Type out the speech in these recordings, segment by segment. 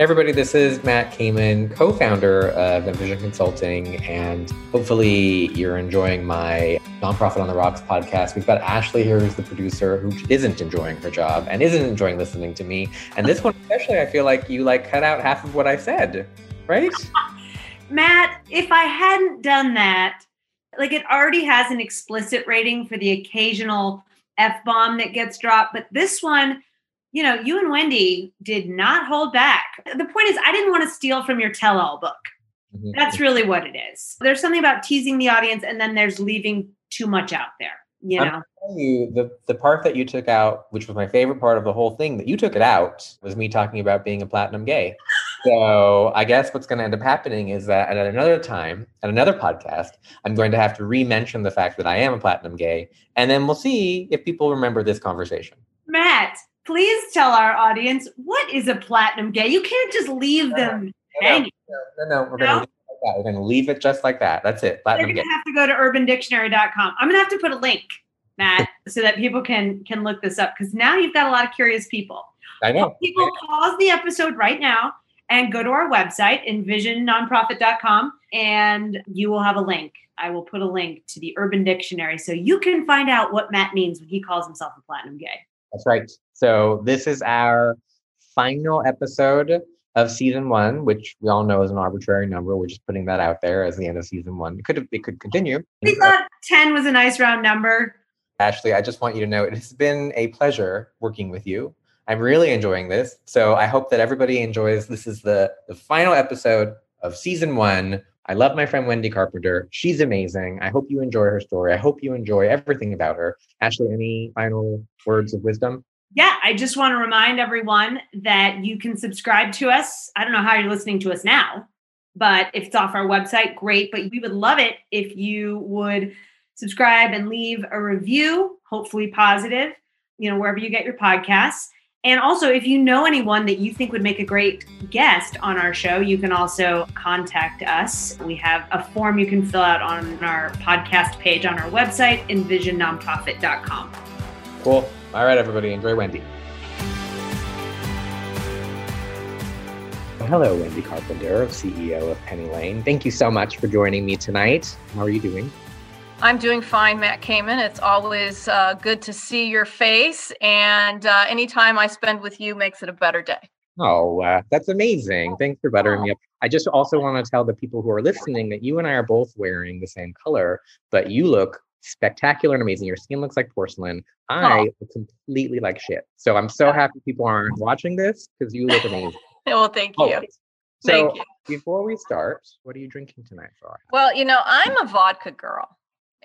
everybody, this is Matt Kamen, co founder of Envision Consulting, and hopefully you're enjoying my Nonprofit on the Rocks podcast. We've got Ashley here, who's the producer, who isn't enjoying her job and isn't enjoying listening to me. And this one, especially, I feel like you like cut out half of what I said, right? Matt, if I hadn't done that, like it already has an explicit rating for the occasional F bomb that gets dropped, but this one, you know, you and Wendy did not hold back. The point is, I didn't want to steal from your tell all book. Mm-hmm. That's really what it is. There's something about teasing the audience and then there's leaving too much out there. You know, you the the part that you took out, which was my favorite part of the whole thing, that you took it out was me talking about being a platinum gay. So I guess what's going to end up happening is that at another time, at another podcast, I'm going to have to re-mention the fact that I am a platinum gay, and then we'll see if people remember this conversation. Matt, please tell our audience what is a platinum gay. You can't just leave no, them no, hanging. No, no, no, we're going to that. We're going to leave it just like that. That's it. Platinum They're going to have to go to urbandictionary.com. I'm going to have to put a link, Matt, so that people can can look this up because now you've got a lot of curious people. I know. People pause the episode right now and go to our website, envisionnonprofit.com, and you will have a link. I will put a link to the Urban Dictionary so you can find out what Matt means when he calls himself a platinum gay. That's right. So this is our final episode of season one, which we all know is an arbitrary number. We're just putting that out there as the end of season one. It could it could continue. We thought ten was a nice round number. Ashley, I just want you to know it has been a pleasure working with you. I'm really enjoying this. So I hope that everybody enjoys. This is the the final episode of season one. I love my friend Wendy Carpenter. She's amazing. I hope you enjoy her story. I hope you enjoy everything about her. Ashley, any final words of wisdom? yeah, I just want to remind everyone that you can subscribe to us. I don't know how you're listening to us now, but if it's off our website, great. But we would love it if you would subscribe and leave a review, hopefully positive, you know, wherever you get your podcasts. And also, if you know anyone that you think would make a great guest on our show, you can also contact us. We have a form you can fill out on our podcast page on our website, envisionnonprofit.com. Cool. All right, everybody, enjoy Wendy. Hello, Wendy Carpenter, CEO of Penny Lane. Thank you so much for joining me tonight. How are you doing? I'm doing fine, Matt Kamen. It's always uh, good to see your face, and uh, anytime I spend with you makes it a better day. Oh, uh, that's amazing. Thanks for buttering me up. I just also want to tell the people who are listening that you and I are both wearing the same color, but you look spectacular and amazing. Your skin looks like porcelain. I oh. look completely like shit. So I'm so happy people aren't watching this because you look amazing. well, thank you. Oh, so thank you. before we start, what are you drinking tonight for? Well, you know, I'm a vodka girl.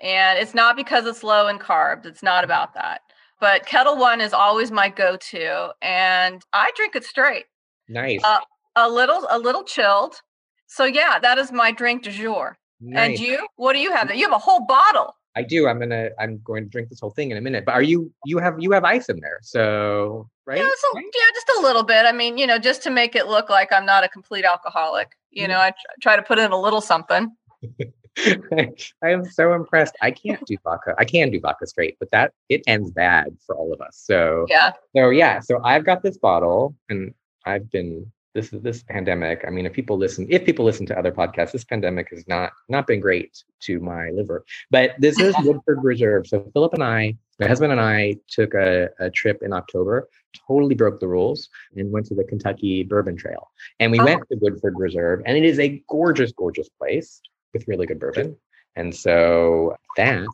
And it's not because it's low in carbs. It's not about that. But Ketel One is always my go-to, and I drink it straight. Nice. Uh, a little, a little chilled. So yeah, that is my drink du jour. Nice. And you, what do you have? You have a whole bottle. I do. I'm gonna. I'm going to drink this whole thing in a minute. But are you? You have. You have ice in there. So right? Yeah, so, right? yeah, just a little bit. I mean, you know, just to make it look like I'm not a complete alcoholic. You know, I try to put in a little something. I am so impressed. I can't do vodka. I can do vodka straight, but that it ends bad for all of us. So yeah. So yeah. So I've got this bottle, and I've been this this pandemic i mean if people listen if people listen to other podcasts this pandemic has not not been great to my liver but this is woodford reserve so philip and i my husband and i took a, a trip in october totally broke the rules and went to the kentucky bourbon trail and we oh. went to woodford reserve and it is a gorgeous gorgeous place with really good bourbon and so that is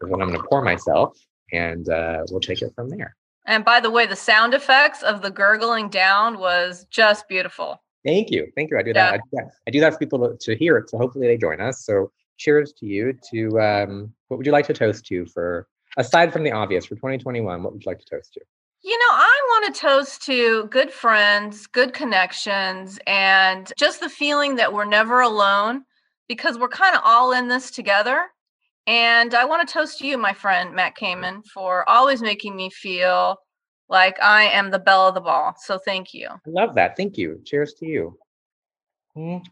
what i'm going to pour myself and uh, we'll take it from there and by the way, the sound effects of the gurgling down was just beautiful. Thank you. Thank you. I do that. I do that, I do that for people to, to, hear it. So hopefully they join us. So cheers to you. To um, what would you like to toast to for aside from the obvious for 2021? What would you like to toast to? You know, I want to toast to good friends, good connections, and just the feeling that we're never alone because we're kind of all in this together. And I want to toast you, my friend Matt Kamen, for always making me feel like I am the belle of the ball. So thank you. I love that. Thank you. Cheers to you. Mm.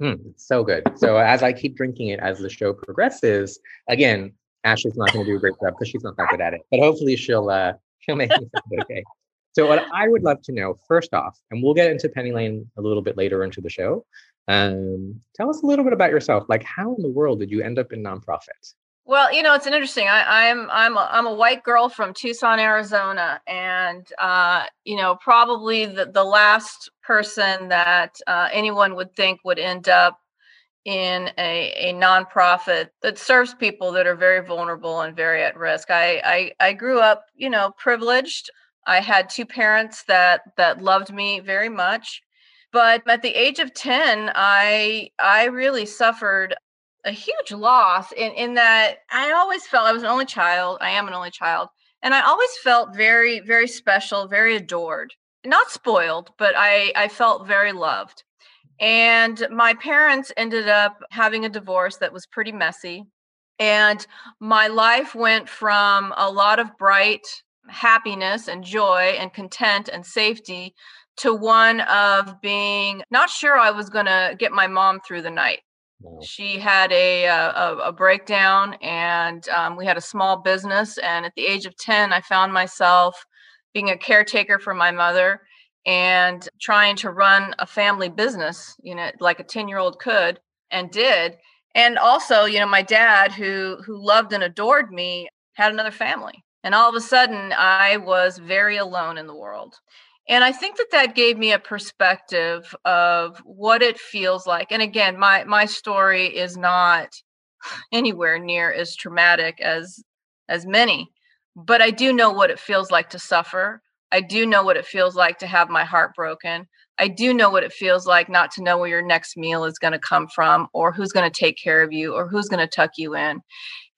Mm, so good. So as I keep drinking it as the show progresses, again, Ashley's not going to do a great job because she's not that good at it. But hopefully she'll uh, she'll make me feel okay. So what I would love to know first off, and we'll get into Penny Lane a little bit later into the show. Um, tell us a little bit about yourself. Like, how in the world did you end up in nonprofit? Well, you know, it's an interesting. I, I'm I'm a, I'm a white girl from Tucson, Arizona, and uh, you know, probably the, the last person that uh, anyone would think would end up in a, a nonprofit that serves people that are very vulnerable and very at risk. I, I I grew up, you know, privileged. I had two parents that that loved me very much. But at the age of 10, I I really suffered a huge loss in, in that I always felt I was an only child. I am an only child. And I always felt very, very special, very adored. Not spoiled, but I, I felt very loved. And my parents ended up having a divorce that was pretty messy. And my life went from a lot of bright happiness and joy and content and safety to one of being not sure I was going to get my mom through the night. She had a, a, a breakdown, and um, we had a small business. And at the age of ten, I found myself being a caretaker for my mother and trying to run a family business. You know, like a ten-year-old could and did. And also, you know, my dad, who who loved and adored me, had another family. And all of a sudden, I was very alone in the world. And I think that that gave me a perspective of what it feels like. And again, my my story is not anywhere near as traumatic as as many, but I do know what it feels like to suffer. I do know what it feels like to have my heart broken. I do know what it feels like not to know where your next meal is going to come from or who's going to take care of you or who's going to tuck you in.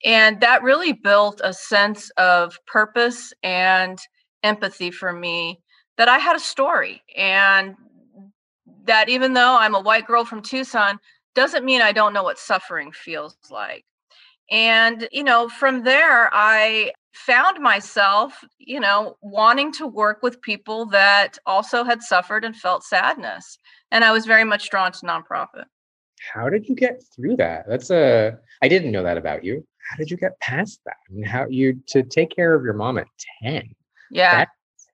And that really built a sense of purpose and empathy for me that I had a story and that even though I'm a white girl from Tucson, doesn't mean I don't know what suffering feels like. And, you know, from there, I found myself, you know, wanting to work with people that also had suffered and felt sadness. And I was very much drawn to nonprofit. How did you get through that? That's a, I didn't know that about you. How did you get past that? I mean, how you to take care of your mom at 10? Yeah. That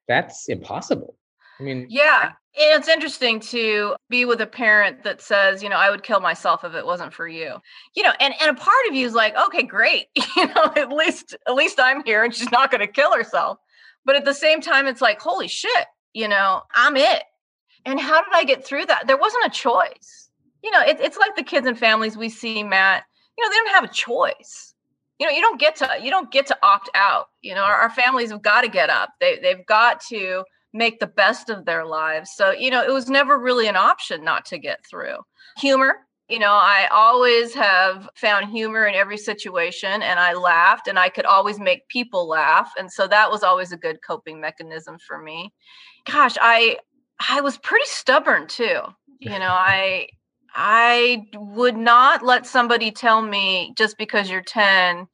that's impossible. I mean, yeah. And it's interesting to be with a parent that says, you know, I would kill myself if it wasn't for you. You know, and, and a part of you is like, okay, great. You know, at least at least I'm here and she's not gonna kill herself. But at the same time, it's like, holy shit, you know, I'm it. And how did I get through that? There wasn't a choice. You know, it, it's like the kids and families we see, Matt, you know, they don't have a choice you know you don't get to you don't get to opt out you know our, our families have got to get up. They, they've got to make the best of their lives. So you know it was never really an option not to get through. Humor you know i always have found humor in every situation and i laughed and i could always make people laugh. And so that was always a good coping mechanism for me. Gosh i i was pretty stubborn too. You know i I would not let somebody tell me just because you're 10,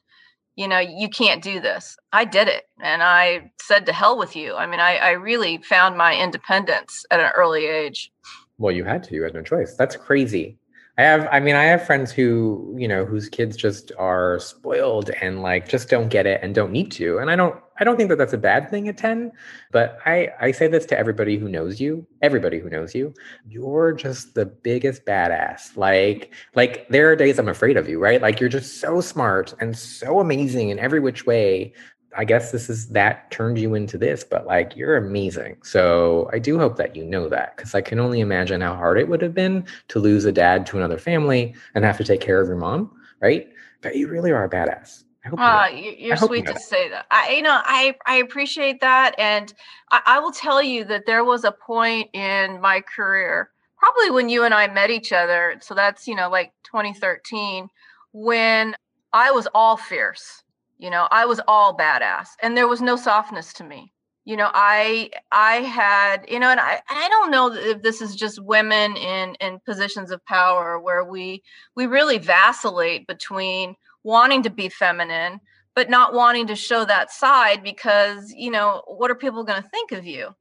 you know, you can't do this. I did it and I said to hell with you. I mean, I, I really found my independence at an early age. Well, you had to, you had no choice. That's crazy. I have, I mean, I have friends who, you know, whose kids just are spoiled and like just don't get it and don't need to. And I don't, I don't think that that's a bad thing at 10, but I, I say this to everybody who knows you, everybody who knows you, you're just the biggest badass. Like, like there are days I'm afraid of you, right? Like you're just so smart and so amazing in every which way I guess this is that turned you into this, but like you're amazing. So I do hope that you know that because I can only imagine how hard it would have been to lose a dad to another family and have to take care of your mom, right? But you really are a badass. I hope uh, you are sweet you know to that. say that. I, you know, I I appreciate that, and I, I will tell you that there was a point in my career, probably when you and I met each other. So that's you know like 2013, when I was all fierce you know i was all badass and there was no softness to me. You know i i had you know and i i don't know if this is just women in in positions of power where we we really vacillate between wanting to be feminine but not wanting to show that side because you know what are people going to think of you?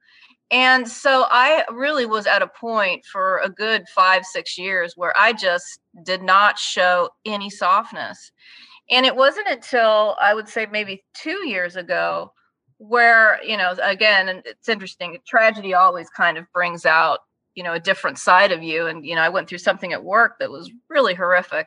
And so i really was at a point for a good five six years where i just did not show any softness and it wasn't until I would say maybe two years ago where you know again and it's interesting tragedy always kind of brings out you know a different side of you. And you know i went through something at work that was really horrific.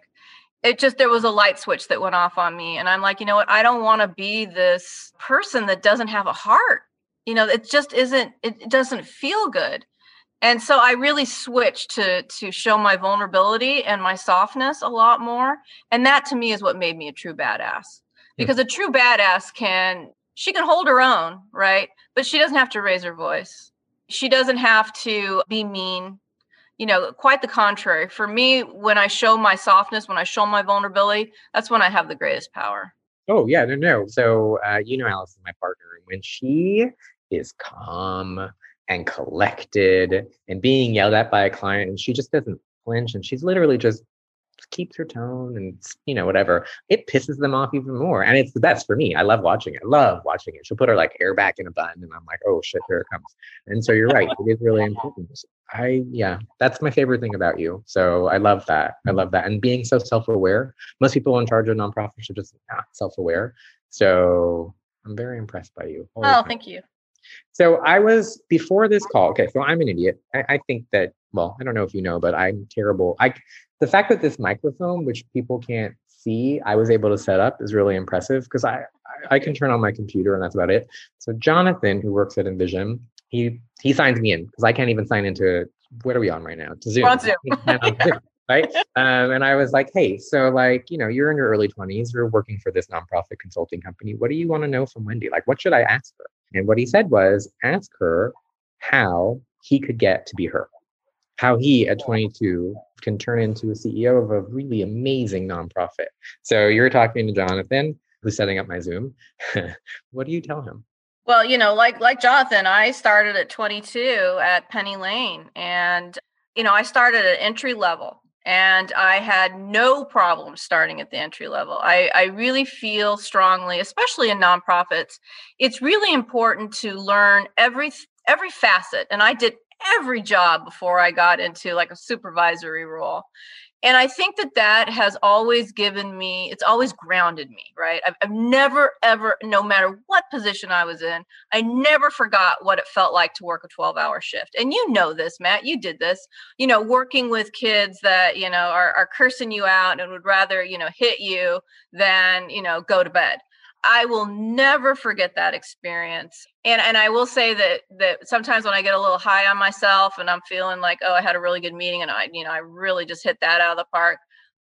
It just there was a light switch that went off on me. And i'm like you know what? I don't want to be this person that doesn't have a heart. You know it just isn't it doesn't feel good and so i really switched to to show my vulnerability and my softness a lot more. And that to me is what made me a true badass. Because a true badass can she can hold her own right? But she doesn't have to raise her voice. She doesn't have to be mean. You know quite the contrary. For me when i show my softness when i show my vulnerability that's when i have the greatest power. Oh yeah no no. So uh, you know alice is my partner and when she is calm and collected and being yelled at by a client and she just doesn't flinch and she's literally just keeps her tone and you know whatever. It pisses them off even more and it's the best for me. I love watching it i love watching it. She'll put her like hair back in a bun and i'm like oh shit here it comes. And so you're right it is really important. I yeah that's my favorite thing about you so i love that i love that and being so self-aware. Most people in charge of nonprofits are just not self-aware so i'm very impressed by you oh thank you so I was before this call. Okay, so I'm an idiot. I, I, think that well, I don't know if you know, but I'm terrible. I the fact that this microphone, which people can't see, I was able to set up is really impressive because I, I, I can turn on my computer and that's about it. So Jonathan, who works at Envision, he he signs me in because I can't even sign into what are we on right now? To Zoom. on Zoom. right? Um, and I was like, hey, so like, you know, you're in your early 20s, you're working for this nonprofit consulting company. What do you want to know from Wendy? Like, what should I ask her? And what he said was, ask her how he could get to be her how he at 22 can turn into a CEO of a really amazing nonprofit. So you're talking to Jonathan, who's setting up my Zoom. what do you tell him? Well, you know, like like Jonathan, I started at 22 at Penny Lane and you know, I started at entry level and I had no problem starting at the entry level. I, I really feel strongly, especially in nonprofits, it's really important to learn every every facet. And I did every job before I got into like a supervisory role. And I think that that has always given me, it's always grounded me, right? I've, I've, never, ever, no matter what position I was in, I never forgot what it felt like to work a 12 hour shift. And you know this, Matt, you did this, you know, working with kids that, you know, are, are cursing you out and would rather, you know, hit you than, you know, go to bed. I will never forget that experience. And and I will say that that sometimes when I get a little high on myself and I'm feeling like, oh, I had a really good meeting and I, you know, I really just hit that out of the park,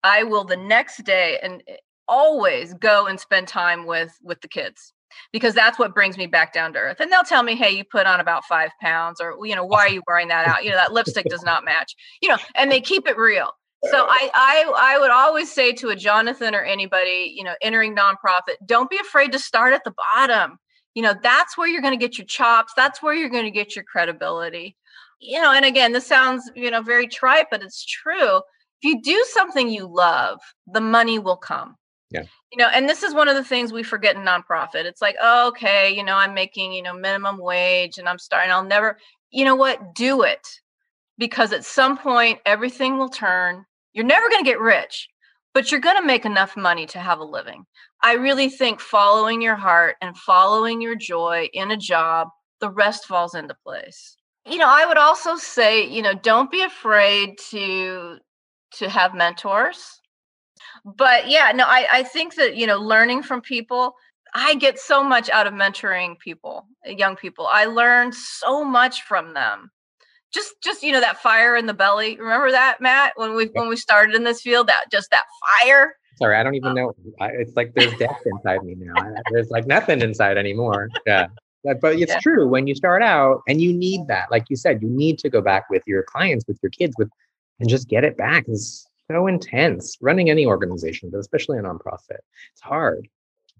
I will the next day and eh, always go and spend time with with the kids because that's what brings me back down to earth. And they'll tell me, hey, you put on about five pounds, or you know, why are you wearing that out? You know, that lipstick does not match. You know, and they keep it real so I, I I would always say to a Jonathan or anybody, you know, entering nonprofit, don't be afraid to start at the bottom. You know, that's where you're going to get your chops. That's where you're going to get your credibility. You know, and again, this sounds, you know, very trite, but it's true. If you do something you love, the money will come. Yeah. You know, and this is one of the things we forget in nonprofit. It's like, oh, okay, you know, I'm making, you know, minimum wage and I'm starting, I'll never, you know what, do it because at some point everything will turn you're never going to get rich, but you're going to make enough money to have a living. I really think following your heart and following your joy in a job, the rest falls into place. You know, I would also say, you know, don't be afraid to to have mentors. But yeah, no, I, I think that, you know, learning from people, I get so much out of mentoring people, young people. I learn so much from them just just you know that fire in the belly. Remember that matt? When we when we started in this field that just that fire? Sorry i don't even oh. know. It's like there's death inside me now. There's like nothing inside anymore. Yeah. But, but it's yeah. true when you start out and you need that like you said you need to go back with your clients with your kids with and just get it back. It's so intense running any organization but especially a nonprofit. It's hard.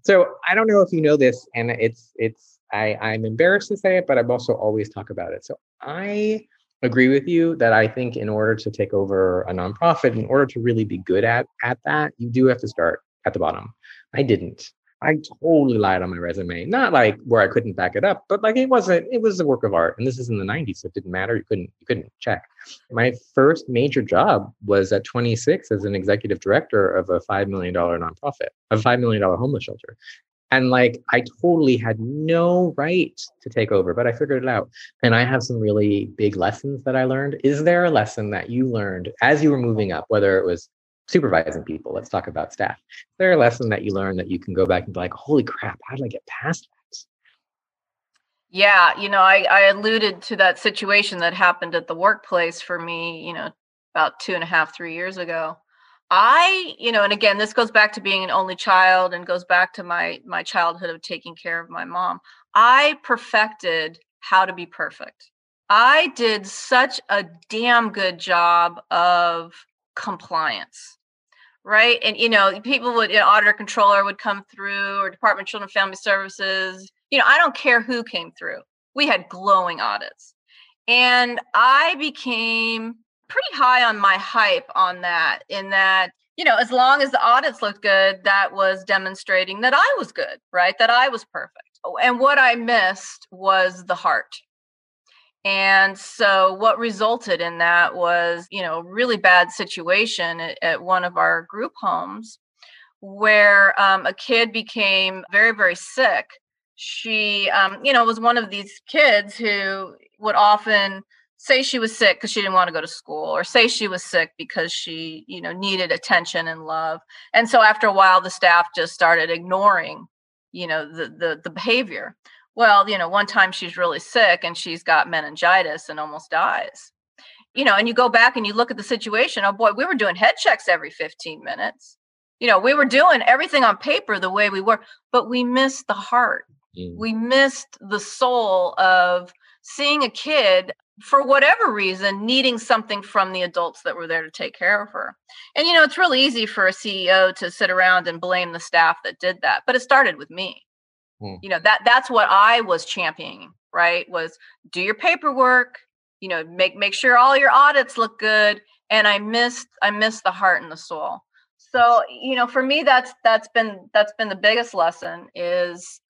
So i don't know if you know this and it's it's I, I'm embarrassed to say it, but I've also always talk about it. So I agree with you that I think in order to take over a nonprofit, in order to really be good at at that, you do have to start at the bottom. I didn't. I totally lied on my resume. Not like where I couldn't back it up, but like it wasn't, it was a work of art. And this is in the 90s, so it didn't matter. You couldn't, you couldn't check. My first major job was at 26 as an executive director of a $5 million nonprofit, a $5 million homeless shelter. And like, I totally had no right to take over, but I figured it out. And I have some really big lessons that I learned. Is there a lesson that you learned as you were moving up, whether it was supervising people? Let's talk about staff. Is there a lesson that you learned that you can go back and be like, holy crap, how did I get past that? Yeah, you know, I, I alluded to that situation that happened at the workplace for me, you know, about two and a half, three years ago. I, you know, and again, this goes back to being an only child and goes back to my my childhood of taking care of my mom. I perfected how to be perfect. I did such a damn good job of compliance. Right. And you know, people would an auditor controller would come through or Department of Children and Family Services. You know, I don't care who came through. We had glowing audits. And I became pretty high on my hype on that in that you know as long as the audits looked good that was demonstrating that i was good right? That i was perfect. Oh, and what i missed was the heart. And so what resulted in that was you know really bad situation at, at one of our group homes where um, a kid became very very sick. She um, you know was one of these kids who would often say she was sick because she didn't want to go to school or say she was sick because she you know needed attention and love. And so after a while the staff just started ignoring you know the the, the behavior. Well you know one time she's really sick and she's got meningitis and almost dies. You know and you go back and you look at the situation oh boy we were doing head checks every 15 minutes. You know we were doing everything on paper the way we were but we missed the heart. Mm. we missed the soul of seeing a kid for whatever reason needing something from the adults that were there to take care of her. And you know it's really easy for a ceo to sit around and blame the staff that did that but it started with me. Hmm. you know that that's what i was championing right was do your paperwork you know make make sure all your audits look good and i missed i missed the heart and the soul. So you know for me that's that's been that's been the biggest lesson is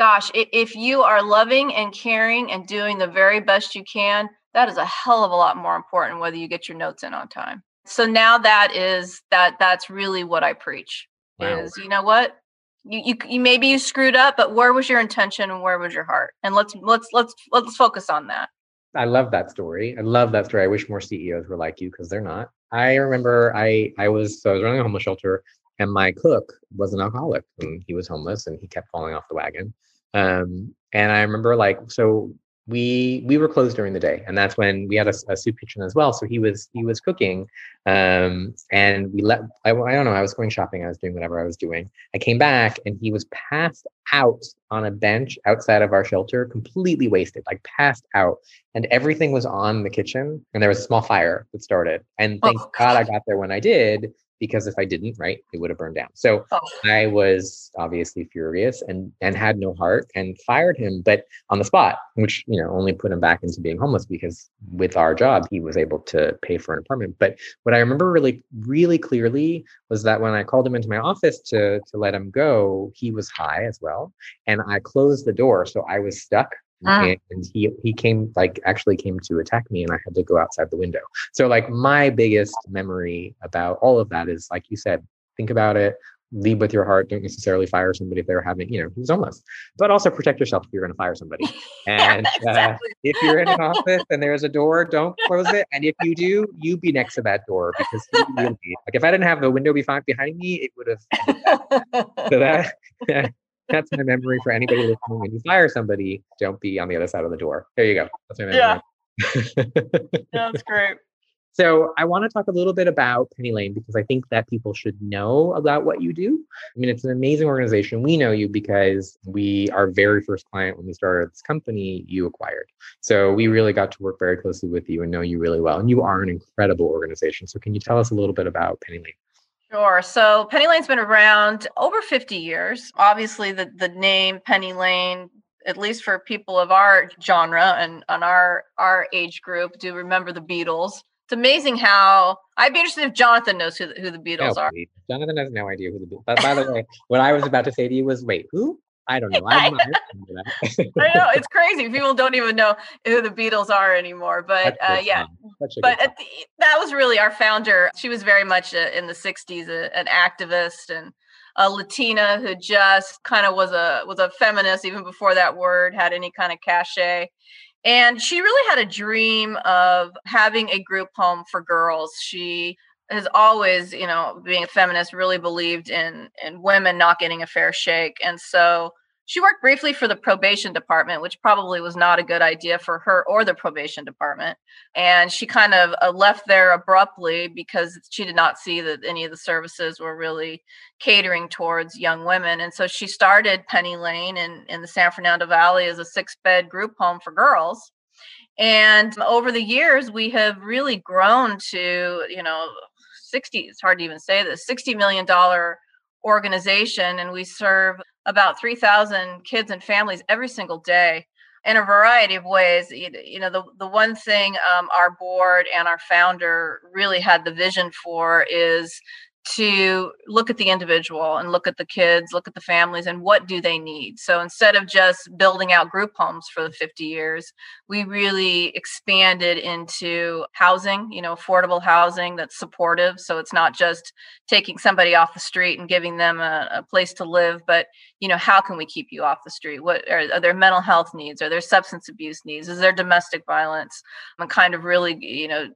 gosh, if you are loving and caring and doing the very best you can, that is a hell of a lot more important whether you get your notes in on time. So now that is that that's really what I preach. Wow. Is you know what? You, you you maybe you screwed up, but where was your intention and where was your heart? And let's let's let's let's focus on that. I love that story. I love that story. I wish more CEOs were like you because they're not. I remember I I was so I was running a homeless shelter and my cook was an alcoholic and he was homeless and he kept falling off the wagon um, and I remember like so we we were closed during the day, and that's when we had a, a soup kitchen as well. So he was he was cooking, um, and we let I, I don't know. I was going shopping. I was doing whatever I was doing. I came back, and he was passed out on a bench outside of our shelter, completely wasted, like passed out, and everything was on the kitchen. And there was a small fire that started. And thank oh, God I got there when I did, because if I didn't, right, it would have burned down. So oh. I was obviously furious and and had no heart and fired him, but on the spot, which you know only put him back into being homeless because with our job he was able to pay for an apartment. But what I remember really really clearly was that when I called him into my office to to let him go, he was high as well, and I closed the door, so I was stuck Ah. and he he came like actually came to attack me and i had to go outside the window so like my biggest memory about all of that is like you said think about it lead with your heart don't necessarily fire somebody if they're having you know who's homeless but also protect yourself if you're going to fire somebody and uh, exactly. uh, if you're in an office and there's a door don't close it and if you do you be next to that door because like if i didn't have the window behind behind me it would have so that that's my memory for anybody listening. When you fire somebody, don't be on the other side of the door. There you go. That's my memory. Yeah. that's great. So I want to talk a little bit about Penny Lane because I think that people should know about what you do. I mean, it's an amazing organization. We know you because we our very first client when we started this company, you acquired. So we really got to work very closely with you and know you really well. And you are an incredible organization. So can you tell us a little bit about Penny Lane? Sure. So Penny Lane's been around over 50 years. Obviously, the, the name Penny Lane, at least for people of our genre and on our our age group, do remember the Beatles. It's amazing how I'd be interested if Jonathan knows who the, who the Beatles are. Jonathan has no idea who the Beatles. Are. But by the way, what I was about to say to you was, wait, who? I don't know. I, not I know it's crazy. People don't even know who the Beatles are anymore. But uh, yeah, but the, that was really our founder. She was very much uh, in the '60s, uh, an activist, and a Latina who just kind of was a was a feminist even before that word had any kind of cachet. And she really had a dream of having a group home for girls. She has always, you know, being a feminist, really believed in in women not getting a fair shake. And so she worked briefly for the probation department, which probably was not a good idea for her or the probation department. And she kind of uh, left there abruptly because she did not see that any of the services were really catering towards young women. And so she started Penny Lane in, in the San Fernando Valley as a six bed group home for girls. And over the years, we have really grown to, you know, 60, it's hard to even say this, $60 million organization and we serve about 3000 kids and families every single day in a variety of ways you know the, the one thing um, our board and our founder really had the vision for is to look at the individual and look at the kids, look at the families, and what do they need. So instead of just building out group homes for the 50 years, we really expanded into housing, you know, affordable housing that's supportive. So it's not just taking somebody off the street and giving them a, a place to live, but you know, how can we keep you off the street? What are, are there mental health needs? Are there substance abuse needs? Is there domestic violence? And kind of really, you know,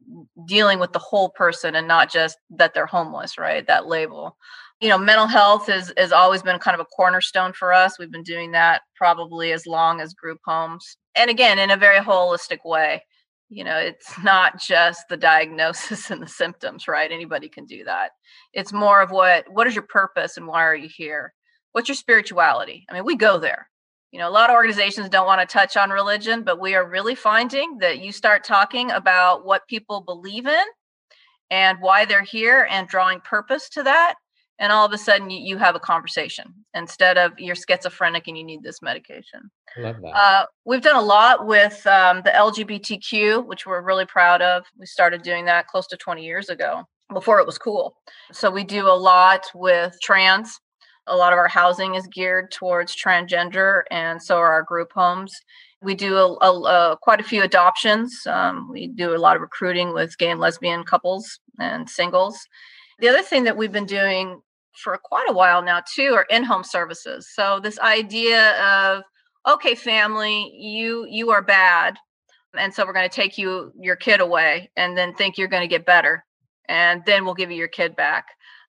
dealing with the whole person and not just that they're homeless, right? That label. You know, mental health is has always been kind of a cornerstone for us. We've been doing that probably as long as group homes. And again, in a very holistic way. You know, it's not just the diagnosis and the symptoms, right? Anybody can do that. It's more of what what is your purpose and why are you here? What's your spirituality? I mean, we go there you know a lot of organizations don't want to touch on religion but we are really finding that you start talking about what people believe in and why they're here and drawing purpose to that and all of a sudden you, you have a conversation instead of you're schizophrenic and you need this medication love that. Uh, we've done a lot with um, the lgbtq which we're really proud of we started doing that close to 20 years ago before it was cool so we do a lot with trans a lot of our housing is geared towards transgender and so are our group homes we do a, a, a, quite a few adoptions. Um, we do a lot of recruiting with gay and lesbian couples and singles. The other thing that we've been doing for quite a while now too are in-home services. So this idea of okay, family, you you are bad, and so we're going to take you your kid away, and then think you're going to get better, and then we'll give you your kid back.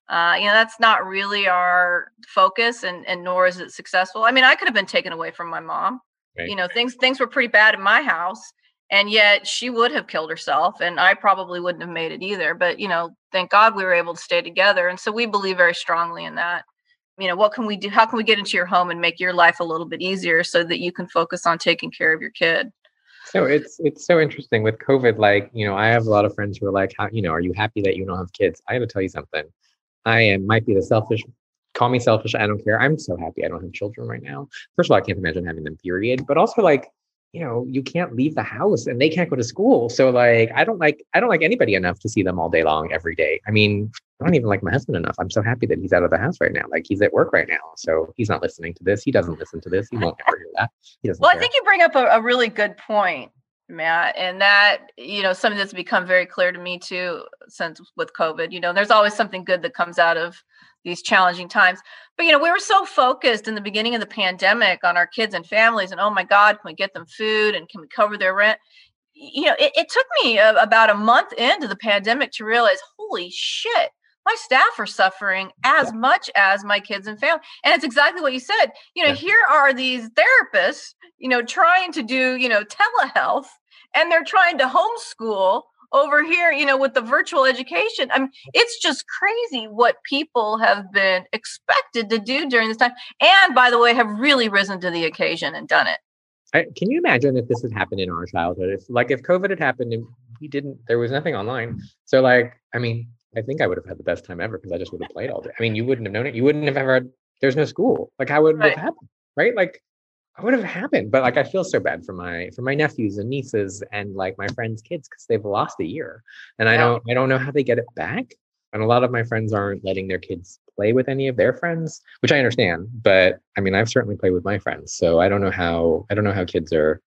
Uh, you know that's not really our focus and, and nor is it successful i mean i could have been taken away from my mom Right. You know, things things were pretty bad in my house, and yet she would have killed herself, and I probably wouldn't have made it either. But you know, thank God we were able to stay together, and so we believe very strongly in that. You know, what can we do? How can we get into your home and make your life a little bit easier so that you can focus on taking care of your kid? So it's it's so interesting with COVID. Like, you know, I have a lot of friends who are like, "How you know? Are you happy that you don't have kids?" I got to tell you something. I am might be the selfish call me selfish. I don't care. I'm so happy I don't have children right now. First of all, I can't imagine having them, period. But also, like, you know, you can't leave the house and they can't go to school. So like I don't like I don't like anybody enough to see them all day long every day. I mean, I don't even like my husband enough. I'm so happy that he's out of the house right now. Like he's at work right now. So he's not listening to this. He doesn't listen to this. He won't ever hear that. He doesn't Well, care. I think you bring up a, a really good point. Matt, and that you know something that's become very clear to me too since with COVID. You know, there's always something good that comes out of these challenging times. But you know, we were so focused in the beginning of the pandemic on our kids and families, and oh my God, can we get them food and can we cover their rent? You know, it, it took me a, about a month into the pandemic to realize, holy shit, my staff are suffering as yeah. much as my kids and family. And it's exactly what you said. You know, yeah. here are these therapists, you know, trying to do, you know, telehealth and they're trying to homeschool over here, you know, with the virtual education. I mean, it's just crazy what people have been expected to do during this time. And by the way, have really risen to the occasion and done it. I, can you imagine if this had happened in our childhood? If like if COVID had happened and we didn't, there was nothing online. So like, I mean, I think I would have had the best time ever because I just would have played all day. I mean, you wouldn't have known it. You wouldn't have ever had, there's no school. Like how would right. have happened? Right? Like I would have happened. But like I feel so bad for my for my nephews and nieces and like my friends' kids because they've lost a year. And I don't I don't know how they get it back. And a lot of my friends aren't letting their kids play with any of their friends, which I understand. But I mean, I've certainly played with my friends. So I don't know how I don't know how kids are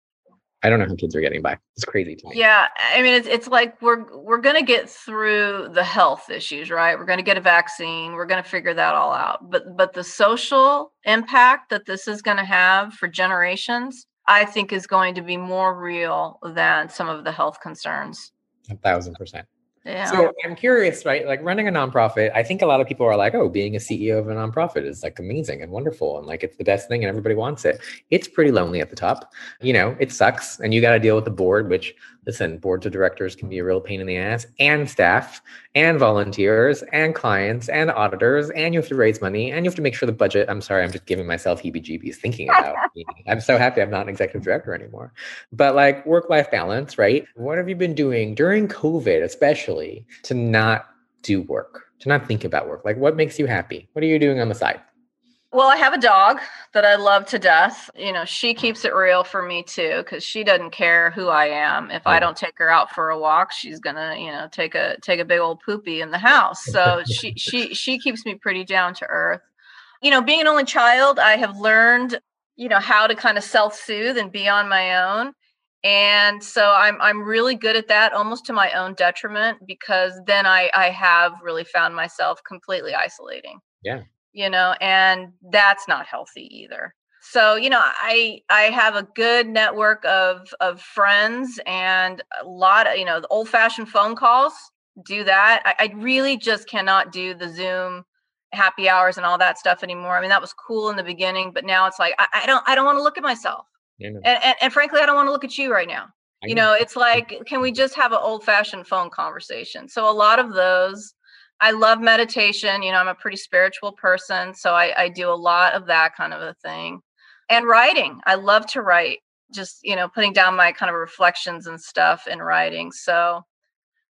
I don't know how kids are getting by. It's crazy to me. Yeah, I mean, it's it's like we're we're gonna get through the health issues, right? We're gonna get a vaccine. We're gonna figure that all out. But but the social impact that this is gonna have for generations, I think, is going to be more real than some of the health concerns. A thousand percent. So I'm curious, right? Like running a nonprofit, I think a lot of people are like, oh, being a CEO of a nonprofit is like amazing and wonderful. And like it's the best thing and everybody wants it. It's pretty lonely at the top. You know, it sucks. And you got to deal with the board, which listen, boards of directors can be a real pain in the ass, and staff, and volunteers, and clients, and auditors, and you have to raise money, and you have to make sure the budget. I'm sorry, I'm just giving myself heebie-jeebies thinking about. I'm so happy I'm not an executive director anymore. But like work-life balance, right? What have you been doing during COVID, especially, to not do work, to not think about work? Like, what makes you happy? What are you doing on the side? Well, I have a dog that I love to death. You know, she keeps it real for me too, because she doesn't care who I am. If I don't take her out for a walk, she's gonna, you know, take a take a big old poopy in the house. So she she she keeps me pretty down to earth. You know, being an only child, I have learned, you know, how to kind of self-soothe and be on my own. And so I'm I'm really good at that, almost to my own detriment, because then I I have really found myself completely isolating. Yeah you know and that's not healthy either. So you know i i have a good network of of friends and a lot of you know the old fashioned phone calls do that. I, I, really just cannot do the zoom happy hours and all that stuff anymore. I mean that was cool in the beginning but now it's like i, I don't i don't want to look at myself. And, and, and frankly i don't want to look at you right now. You know. it's like can we just have an old fashioned phone conversation? So a lot of those I love meditation. You know, I'm a pretty spiritual person. So I, I do a lot of that kind of a thing. And writing. I love to write, just, you know, putting down my kind of reflections and stuff in writing. So,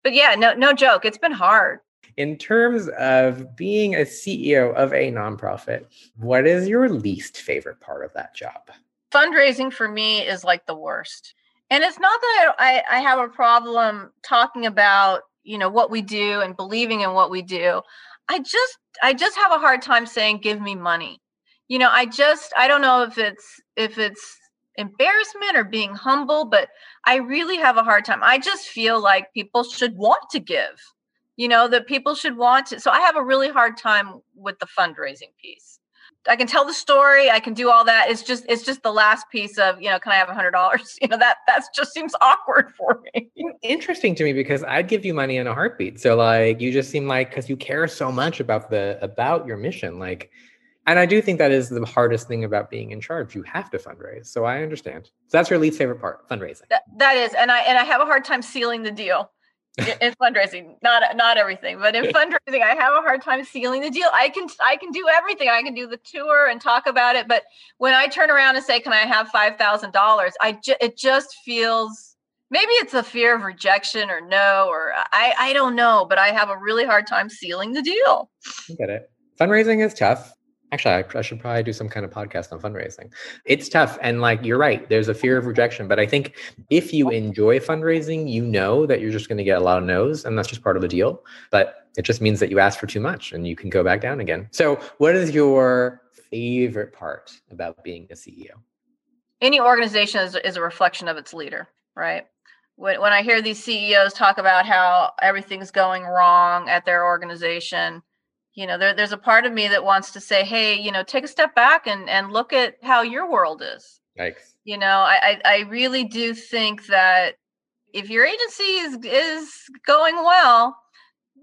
but yeah, no, no joke. It's been hard. In terms of being a CEO of a nonprofit, what is your least favorite part of that job? Fundraising for me is like the worst. And it's not that I, I have a problem talking about you know what we do and believing in what we do. I just i just have a hard time saying give me money. You know i just i don't know if it's if it's embarrassment or being humble but i really have a hard time. I just feel like people should want to give you know that people should want to so i have a really hard time with the fundraising piece I can tell the story. I can do all that. It's just it's just the last piece of you know can I have a hundred dollars? You know that that just seems awkward for me. Interesting to me because I'd give you money in a heartbeat. So like you just seem like because you care so much about the about your mission, like. And I do think that is the hardest thing about being in charge. You have to fundraise. So I understand. So that's your least favorite part, fundraising. That, that is, and I and I have a hard time sealing the deal in fundraising. Not not everything but in fundraising i have a hard time sealing the deal. I can i can do everything. I can do the tour and talk about it but when i turn around and say can i have $5000 i ju- it just feels maybe it's a fear of rejection or no or i i don't know but i have a really hard time sealing the deal. I get it. Fundraising is tough Actually, I, I, should probably do some kind of podcast on fundraising. It's tough. And like, you're right, there's a fear of rejection. But I think if you oh. enjoy fundraising, you know that you're just going to get a lot of no's, and that's just part of the deal. But it just means that you ask for too much and you can go back down again. So, what is your favorite part about being a CEO? Any organization is, is a reflection of its leader, right? When, when I hear these CEOs talk about how everything's going wrong at their organization, you know there, there's a part of me that wants to say hey you know take a step back and and look at how your world is Thanks. you know I, I i really do think that if your agency is is going well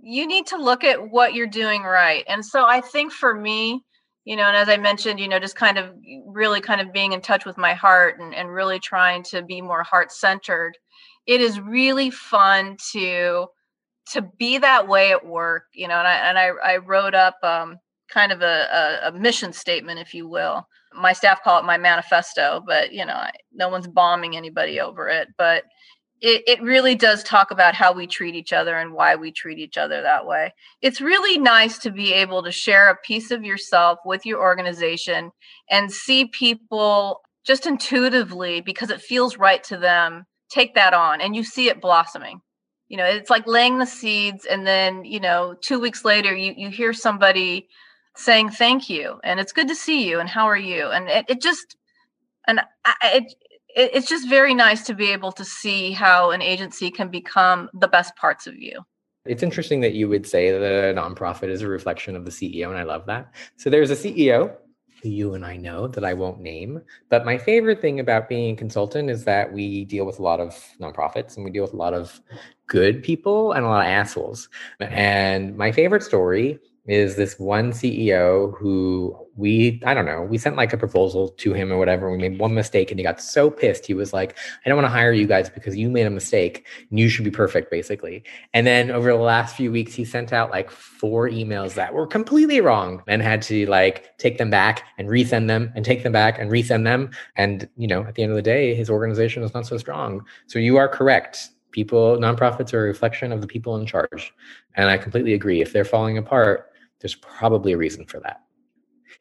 you need to look at what you're doing right and so i think for me you know and as i mentioned you know just kind of really kind of being in touch with my heart and, and really trying to be more heart centered it is really fun to to be that way at work, you know, and I and I, I wrote up um, kind of a, a, a, mission statement, if you will. My staff call it my manifesto, but you know, I, no one's bombing anybody over it. But it, it really does talk about how we treat each other and why we treat each other that way. It's really nice to be able to share a piece of yourself with your organization and see people just intuitively because it feels right to them take that on and you see it blossoming you know it's like laying the seeds and then you know two weeks later you you hear somebody saying thank you and it's good to see you and how are you and it, it just and I, it it, it's just very nice to be able to see how an agency can become the best parts of you. It's interesting that you would say that a nonprofit is a reflection of the CEO, and I love that. So there's a CEO who you and I know that I won't name. But my favorite thing about being a consultant is that we deal with a lot of nonprofits and we deal with a lot of good people and a lot of assholes. And my favorite story is this one CEO who we, I don't know, we sent like a proposal to him or whatever. We made one mistake and he got so pissed. He was like, I don't want to hire you guys because you made a mistake and you should be perfect, basically. And then over the last few weeks, he sent out like four emails that were completely wrong and had to like take them back and resend them and take them back and resend them. And, you know, at the end of the day, his organization is not so strong. So you are correct people nonprofits are a reflection of the people in charge and i completely agree if they're falling apart there's probably a reason for that.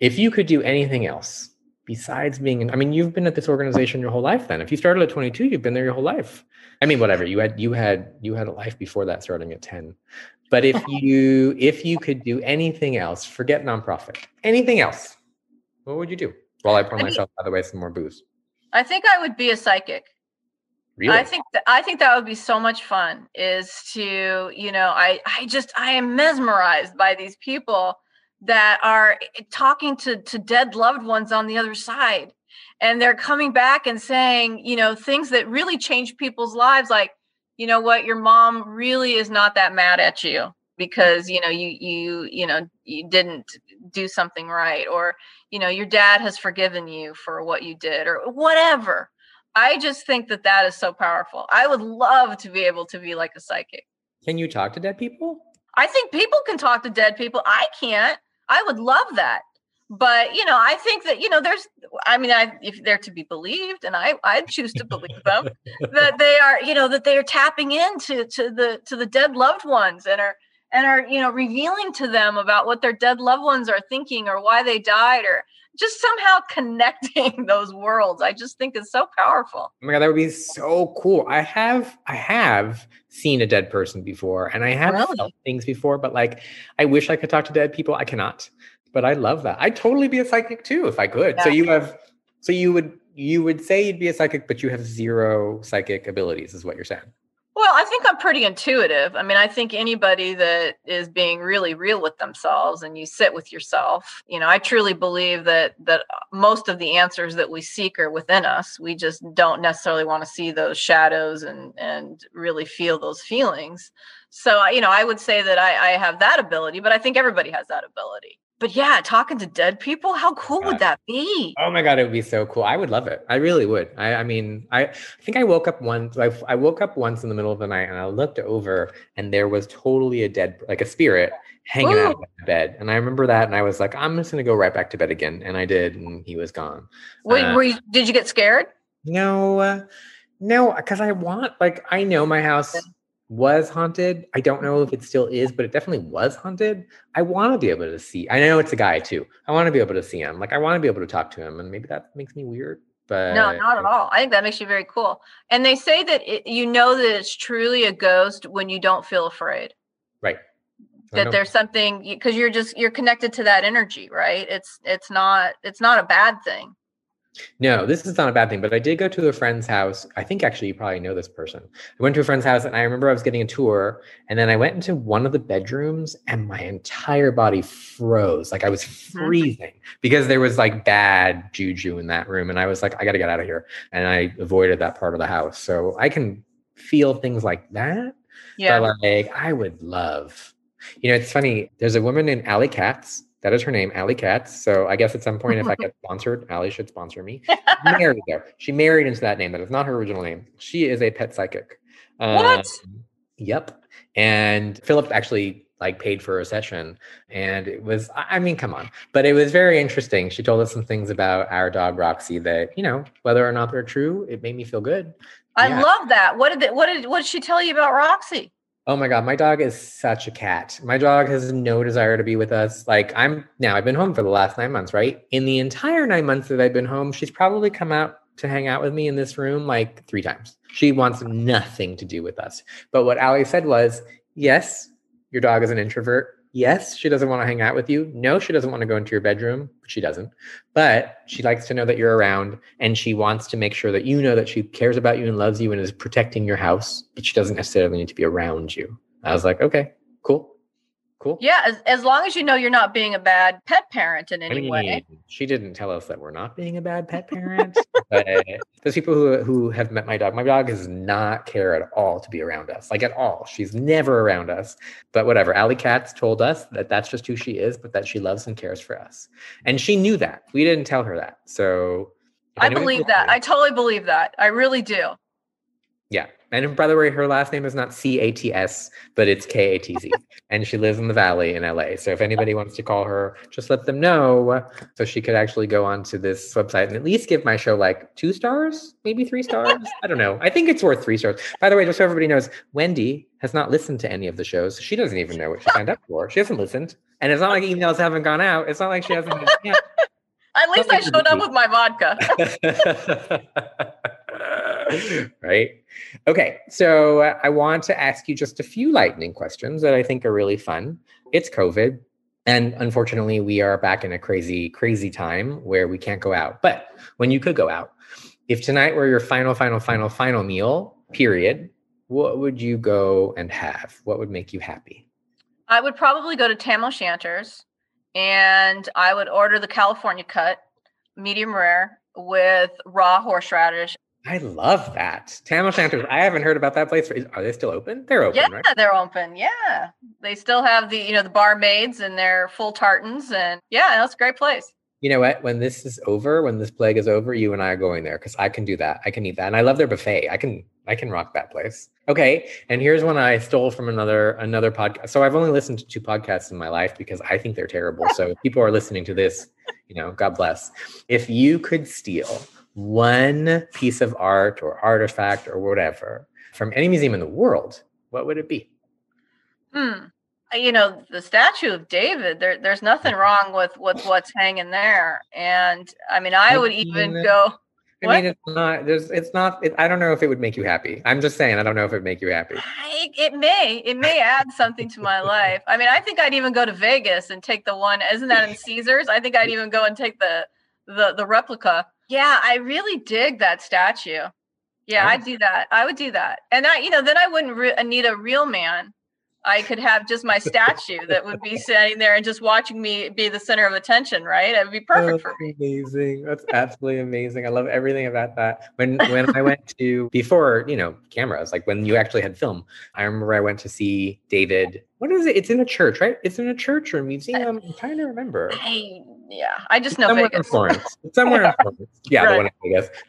If you could do anything else besides being, I mean, you've been at this organization your whole life. Then, if you started at 22, you've been there your whole life. I mean, whatever you had, you had, you had a life before that, starting at 10. But if you, if you could do anything else, forget nonprofit, anything else, what would you do? While I pour myself, by the way, some more booze. I think I would be a psychic. Really? I think th- I think that would be so much fun is to, you know, I I just I am mesmerized by these people that are eh, talking to to dead loved ones on the other side and they're coming back and saying, you know, things that really change people's lives like, you know what, your mom really is not that mad at you because, you know, you you you know, you didn't do something right or, you know, your dad has forgiven you for what you did or whatever I just think that that is so powerful. I would love to be able to be like a psychic. Can you talk to dead people? I think people can talk to dead people. I can't. I would love that. But you know, I think that you know, there's. I mean, I if they're to be believed, and I I choose to believe them that they are, you know, that they are tapping into to the to the dead loved ones and are and are you know revealing to them about what their dead loved ones are thinking or why they died or just somehow connecting those worlds i just think is so powerful. Oh my god that would be so cool. I have i have seen a dead person before and i have really? felt things before but like i wish i could talk to dead people. I cannot but i love that. I'd totally be a psychic too if i could. Yeah. so you have so you would you would say you'd be a psychic but you have zero psychic abilities is what you're saying well, I think I'm pretty intuitive. I mean, I think anybody that is being really real with themselves and you sit with yourself, you know, I truly believe that that uh, most of the answers that we seek are within us. We just don't necessarily want to see those shadows and and really feel those feelings. So, you know, I would say that I, I have that ability, but I think everybody has that ability but yeah, talking to dead people, how cool would that be? Oh my god, it would be so cool. I would love it. I really would. I, I mean, I, I think I woke up once. I, I woke up once in the middle of the night and I looked over and there was totally a dead, like a spirit hanging Ooh. out of my bed. And I remember that, and I was like, I'm just gonna go right back to bed again. And I did, and he was gone. Wait, uh, were you, did you get scared? No, uh, no, because I want like I know my house was haunted. I don't know if it still is, but it definitely was haunted. I want to be able to see. I know it's a guy too. I want to be able to see him. Like I want to be able to talk to him, and maybe that makes me weird. But no, not at all. I think that makes you very cool. And they say that it, you know that it's truly a ghost when you don't feel afraid. Right. That there's something because you're just you're connected to that energy, right? It's it's not it's not a bad thing. No, this is not a bad thing, but I did go to a friend's house. I think actually you probably know this person. I went to a friend's house and I remember I was getting a tour and then I went into one of the bedrooms and my entire body froze. Like I was mm-hmm. freezing because there was like bad juju in that room. And I was like, I got to get out of here. And I avoided that part of the house. So I can feel things like that. Yeah. But like I would love, you know, it's funny. There's a woman in Alley Katz that is her name, Alley Katz. So I guess at some point, if I get sponsored, Alley should sponsor me. married there. She married into that name. That is not her original name. She is a pet psychic. What? Um, yep. And Philip actually like paid for a session and it was i mean come on but it was very interesting she told us some things about our dog roxy that you know whether or not they're true it made me feel good i yeah. love that what did they, what did what did she tell you about roxy Oh my God, my dog is such a cat. My dog has no desire to be with us. Like, I'm now, I've been home for the last nine months, right? In the entire nine months that I've been home, she's probably come out to hang out with me in this room like three times. She wants nothing to do with us. But what Ali said was, yes, your dog is an introvert. Yes, she doesn't want to hang out with you. No, she doesn't want to go into your bedroom. She doesn't. But she likes to know that you're around and she wants to make sure that you know that she cares about you and loves you and is protecting your house, but she doesn't necessarily need to be around you. I was like, okay, cool. Cool. Yeah, as, as long as you know you're not being a bad pet parent in any I mean, way. She didn't tell us that we're not being a bad pet parent. but those people who who have met my dog, my dog does not care at all to be around us, like at all. She's never around us. But whatever. Alley Katz told us that that's just who she is, but that she loves and cares for us, and she knew that. We didn't tell her that, so. I believe that. Her, I totally believe that. I really do. Yeah. And by the way, her last name is not C A T S, but it's K A T Z. and she lives in the Valley in LA. So if anybody wants to call her, just let them know so she could actually go onto this website and at least give my show like two stars, maybe three stars. I don't know. I think it's worth three stars. By the way, just so everybody knows, Wendy has not listened to any of the shows. She doesn't even know what she signed up for. She hasn't listened. And it's not like emails haven't gone out. It's not like she hasn't. Yeah. At least I showed up with my vodka. right? Okay, so uh, I want to ask you just a few lightning questions that I think are really fun. It's COVID, and unfortunately, we are back in a crazy, crazy time where we can't go out. But when you could go out, if tonight were your final, final, final, final meal, period, what would you go and have? What would make you happy? I would probably go to Tam O'Shanter's and I would order the California cut, medium rare, with raw horseradish I love that. Tam O'Shanter's. I haven't heard about that place. Are they still open? They're open, yeah, right? they're open. Yeah, they still have the you know the barmaids and their full tartans, and yeah, that's a great place. You know what? When this is over, when this plague is over, you and I are going there because I can do that. I can eat that, and I love their buffet. I can I can rock that place. Okay, and here's one I stole from another another podcast. So I've only listened to two podcasts in my life because I think they're terrible. So people are listening to this, you know, God bless. If you could steal one piece of art or artifact or whatever from any museum in the world, what would it be? Hmm. Uh, you know, the statue of David, there, there's nothing wrong with, with what's hanging there. And I mean, I, would even go. I mean, it's not. There's. It's not. It, I don't know if it would make you happy. I'm just saying. I don't know if it would make you happy. I, it may. It may add something to my life. I mean, I think I'd even go to Vegas and take the one. Isn't that in Caesars? I think I'd even go and take the the the replica yeah, I really dig that statue. Yeah, I'd do that. I would do that. And I, you know, then I wouldn't re- need a real man. I could have just my statue that would be standing there and just watching me be the center of attention, right? It would be perfect That's for me. Amazing. That's absolutely amazing. I love everything about that. When when I went to before, you know, cameras, like when you actually had film, I remember I went to see David. What is it? It's in a church, right? It's in a church or a museum. Uh, I'm trying to remember. I yeah, I just know somewhere Vegas. in Florence. Somewhere in Florence. Yeah, right. the one.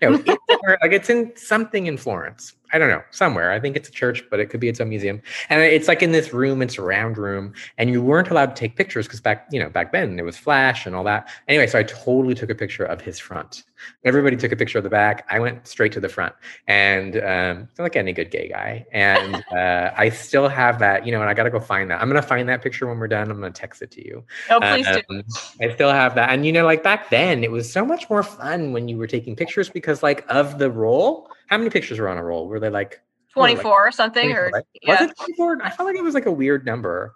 You know, it's like it's in something in Florence. I don't know, somewhere. I think it's a church, but it could be its own museum. And it's like in this room, it's a round room, and you weren't allowed to take pictures because back, you know, back then there was flash and all that. Anyway, so I totally took a picture of his front. Everybody took a picture of the back. I went straight to the front, and um, like any good gay guy. And uh, I still have that, you know, and I got to go find that. I'm gonna find that picture when we're done. I'm gonna text it to you. Oh, please um, do. I still have that, and you know, like back then, it was so much more fun when you were taking pictures because, like, of the roll. How many pictures were on a roll? Were they like 24 like, or something 24, or right? yeah. was it 24 i felt like it was like a weird number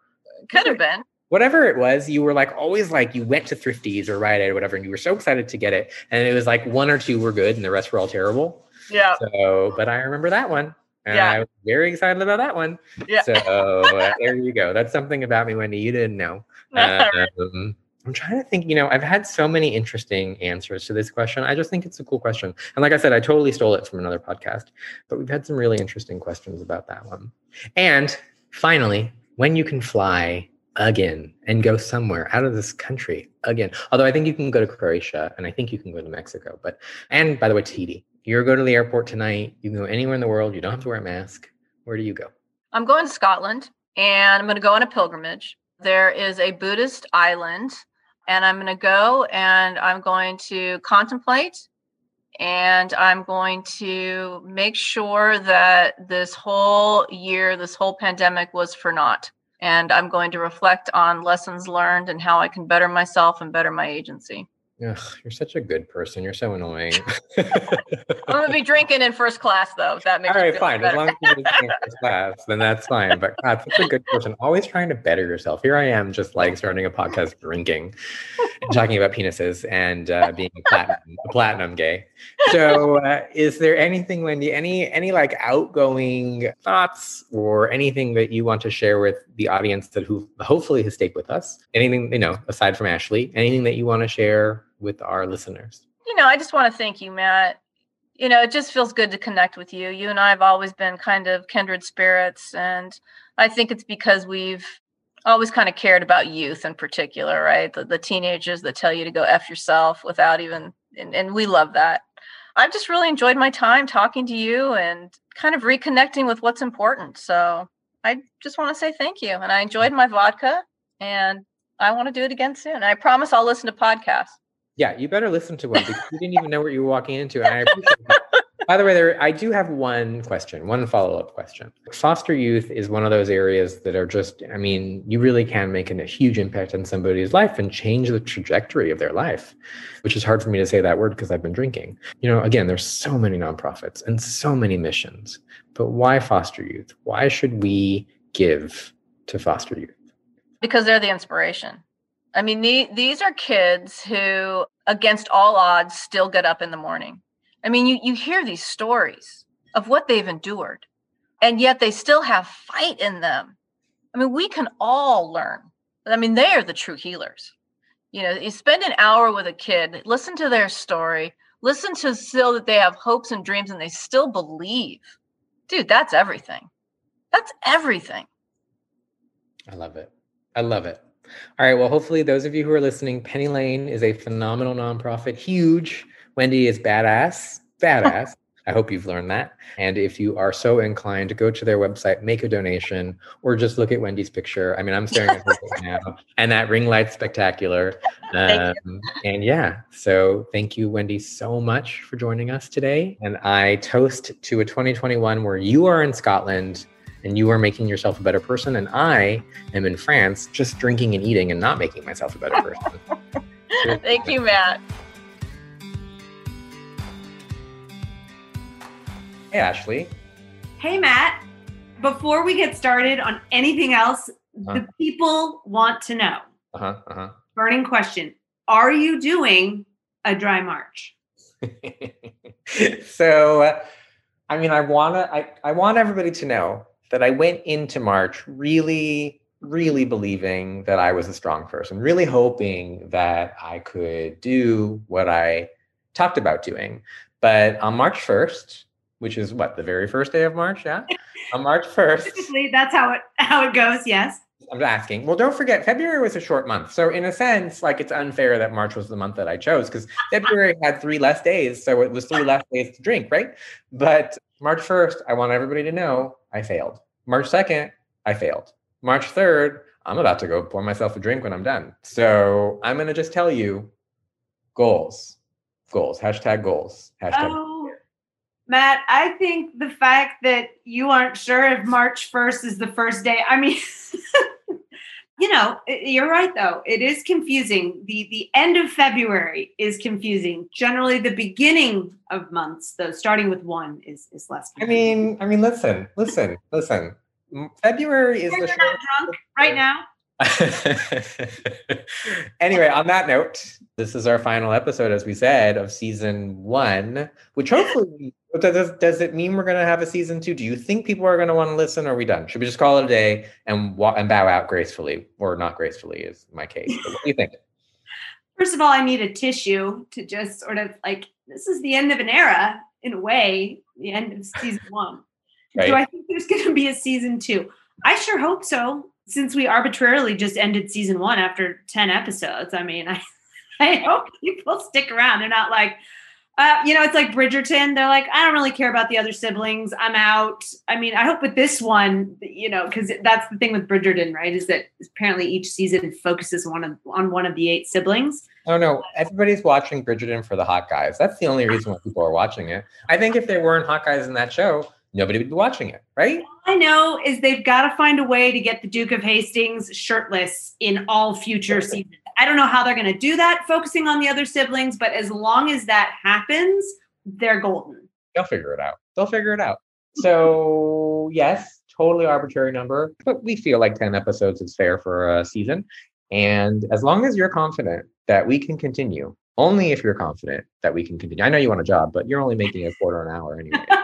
could have been whatever it was you were like always like you went to Thrifty's or Rite Aid or whatever and you were so excited to get it and it was like one or two were good and the rest were all terrible yeah so but i remember that one and yeah. I was very excited about that one. Yeah. So uh, there you go. That's something about me, Wendy, you didn't know. Um, I'm trying to think, you know, I've had so many interesting answers to this question. I just think it's a cool question. And like I said, I totally stole it from another podcast, but we've had some really interesting questions about that one. And finally, when you can fly again and go somewhere out of this country again. Although I think you can go to Croatia and I think you can go to Mexico, but and by the way, Tahiti. You're go to the airport tonight, you can go anywhere in the world, you don't have to wear a mask. Where do you go? I'm going to Scotland and I'm going to go on a pilgrimage. There is a Buddhist island and I'm going to go and I'm going to contemplate and I'm going to make sure that this whole year, this whole pandemic was for naught. And I'm going to reflect on lessons learned and how I can better myself and better my agency. Ugh, you're such a good person. You're so annoying. I'm gonna be drinking in first class though. If that makes all right, fine. As long as you're in first class, then that's fine. But God, such a good person. Always trying to better yourself. Here I am, just like starting a podcast, drinking, and talking about penises and uh, being a platinum, a platinum gay. So, uh, is there anything, Wendy? Any any like outgoing thoughts or anything that you want to share with the audience that who hopefully has stayed with us? Anything you know aside from Ashley? Anything that you want to share with our listeners? you know, I just want to thank you, Matt. You know, it just feels good to connect with you. You and I have always been kind of kindred spirits. And I think it's because we've always kind of cared about youth in particular, right? The, the teenagers that tell you to go F yourself without even, and, and we love that. I've just really enjoyed my time talking to you and kind of reconnecting with what's important. So I just want to say thank you. And I enjoyed my vodka and I want to do it again soon. I promise I'll listen to podcasts. Yeah, you better listen to one because you didn't even know what you were walking into. And I appreciate that. By the way, there I do have one question, one follow-up question. Foster youth is one of those areas that are just, I mean, you really can make a huge impact on somebody's life and change the trajectory of their life, which is hard for me to say that word because I've been drinking. You know, again, there's so many nonprofits and so many missions, but why foster youth? Why should we give to foster youth? because they're the inspiration. I mean, the, these are kids who, against all odds, still get up in the morning. I mean, you, you hear these stories of what they've endured, and yet they still have fight in them. I mean, we can all learn. I mean, they are the true healers. You know, you spend an hour with a kid, listen to their story, listen to still that they have hopes and dreams and they still believe. Dude, that's everything. That's everything. I love it. I love it. All right. Well, hopefully, those of you who are listening, Penny Lane is a phenomenal nonprofit. Huge. Wendy is badass. Badass. I hope you've learned that. And if you are so inclined to go to their website, make a donation, or just look at Wendy's picture. I mean, I'm staring at her right now, and that ring light's spectacular. Um, and yeah, so thank you, Wendy, so much for joining us today. And I toast to a 2021 where you are in Scotland and you are making yourself a better person, and I am in France, just drinking and eating and not making myself a better person. Thank you, Matt. Hey, Ashley. Hey, Matt, before we get started on anything else, Huh? the people want to know Uh huh. uh-huh. burning question Are you doing a dry march? so, uh, I mean, I wanna, I, I want everybody to know that I went into March really, really believing that I was a strong person, really hoping that I could do what I talked about doing. But on March 1st, which is what the very first day of March, yeah, on March 1st. Typically, that's how it how it goes. Yes. I'm asking. Well, don't forget, February was a short month. So, in a sense, like it's unfair that March was the month that I chose because February had three less days. So, it was three less days to drink, right? But March 1st, I want everybody to know I failed. March 2nd, I failed. March 3rd, I'm about to go pour myself a drink when I'm done. So, I'm going to just tell you goals, goals, hashtag goals, hashtag. Oh, Matt, I think the fact that you aren't sure if March 1st is the first day, I mean, you know, you're right though. It is confusing. The the end of February is confusing. Generally the beginning of months, though, starting with 1 is is less I mean, I mean, listen, listen, listen. February is You're the not drunk right now. anyway, on that note, this is our final episode, as we said, of season one, which hopefully does, does it mean we're going to have a season two? Do you think people are going to want to listen? Or are we done? Should we just call it a day and wa- and bow out gracefully, or not gracefully, is my case? But what do you think? First of all, I need a tissue to just sort of like this is the end of an era in a way, the end of season one. Do I think there's going to be a season two? I sure hope so. Since we arbitrarily just ended season one after ten episodes, I mean, I, I hope people stick around. They're not like, uh, you know, it's like Bridgerton. They're like, I don't really care about the other siblings. I'm out. I mean, I hope with this one, you know, because that's the thing with Bridgerton, right? Is that apparently each season focuses one of, on one of the eight siblings. Oh no, everybody's watching Bridgerton for the hot guys. That's the only reason why people are watching it. I think if there weren't hot guys in that show, nobody would be watching it, right? I know is they've got to find a way to get the Duke of Hastings shirtless in all future seasons. I don't know how they're going to do that, focusing on the other siblings, but as long as that happens, they're golden. They'll figure it out. They'll figure it out. So, yes, totally arbitrary number, but we feel like 10 episodes is fair for a season. And as long as you're confident that we can continue, only if you're confident that we can continue. I know you want a job, but you're only making a quarter an hour anyway.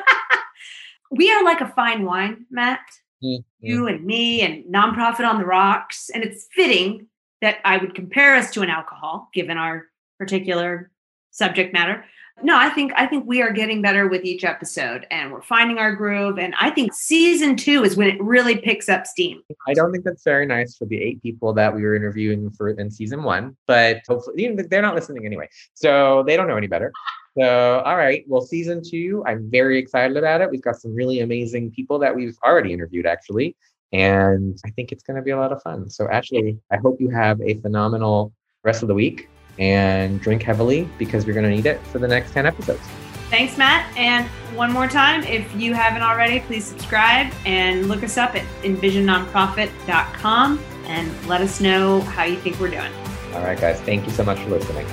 we are like a fine wine, Matt. Mm-hmm. You and me and nonprofit on the rocks. And it's fitting that I would compare us to an alcohol, given our particular subject matter. No, I think I think we are getting better with each episode and we're finding our groove. And I think season two is when it really picks up steam. I don't think that's very nice for the eight people that we were interviewing for in season one, but hopefully you know, they're not listening anyway. So they don't know any better. So, all right. Well, season two, I'm very excited about it. We've got some really amazing people that we've already interviewed, actually. And I think it's going to be a lot of fun. So, Ashley, I hope you have a phenomenal rest of the week and drink heavily because you're going to need it for the next 10 episodes. Thanks, Matt. And one more time, if you haven't already, please subscribe and look us up at envisionnonprofit.com and let us know how you think we're doing. All right, guys. Thank you so much for listening.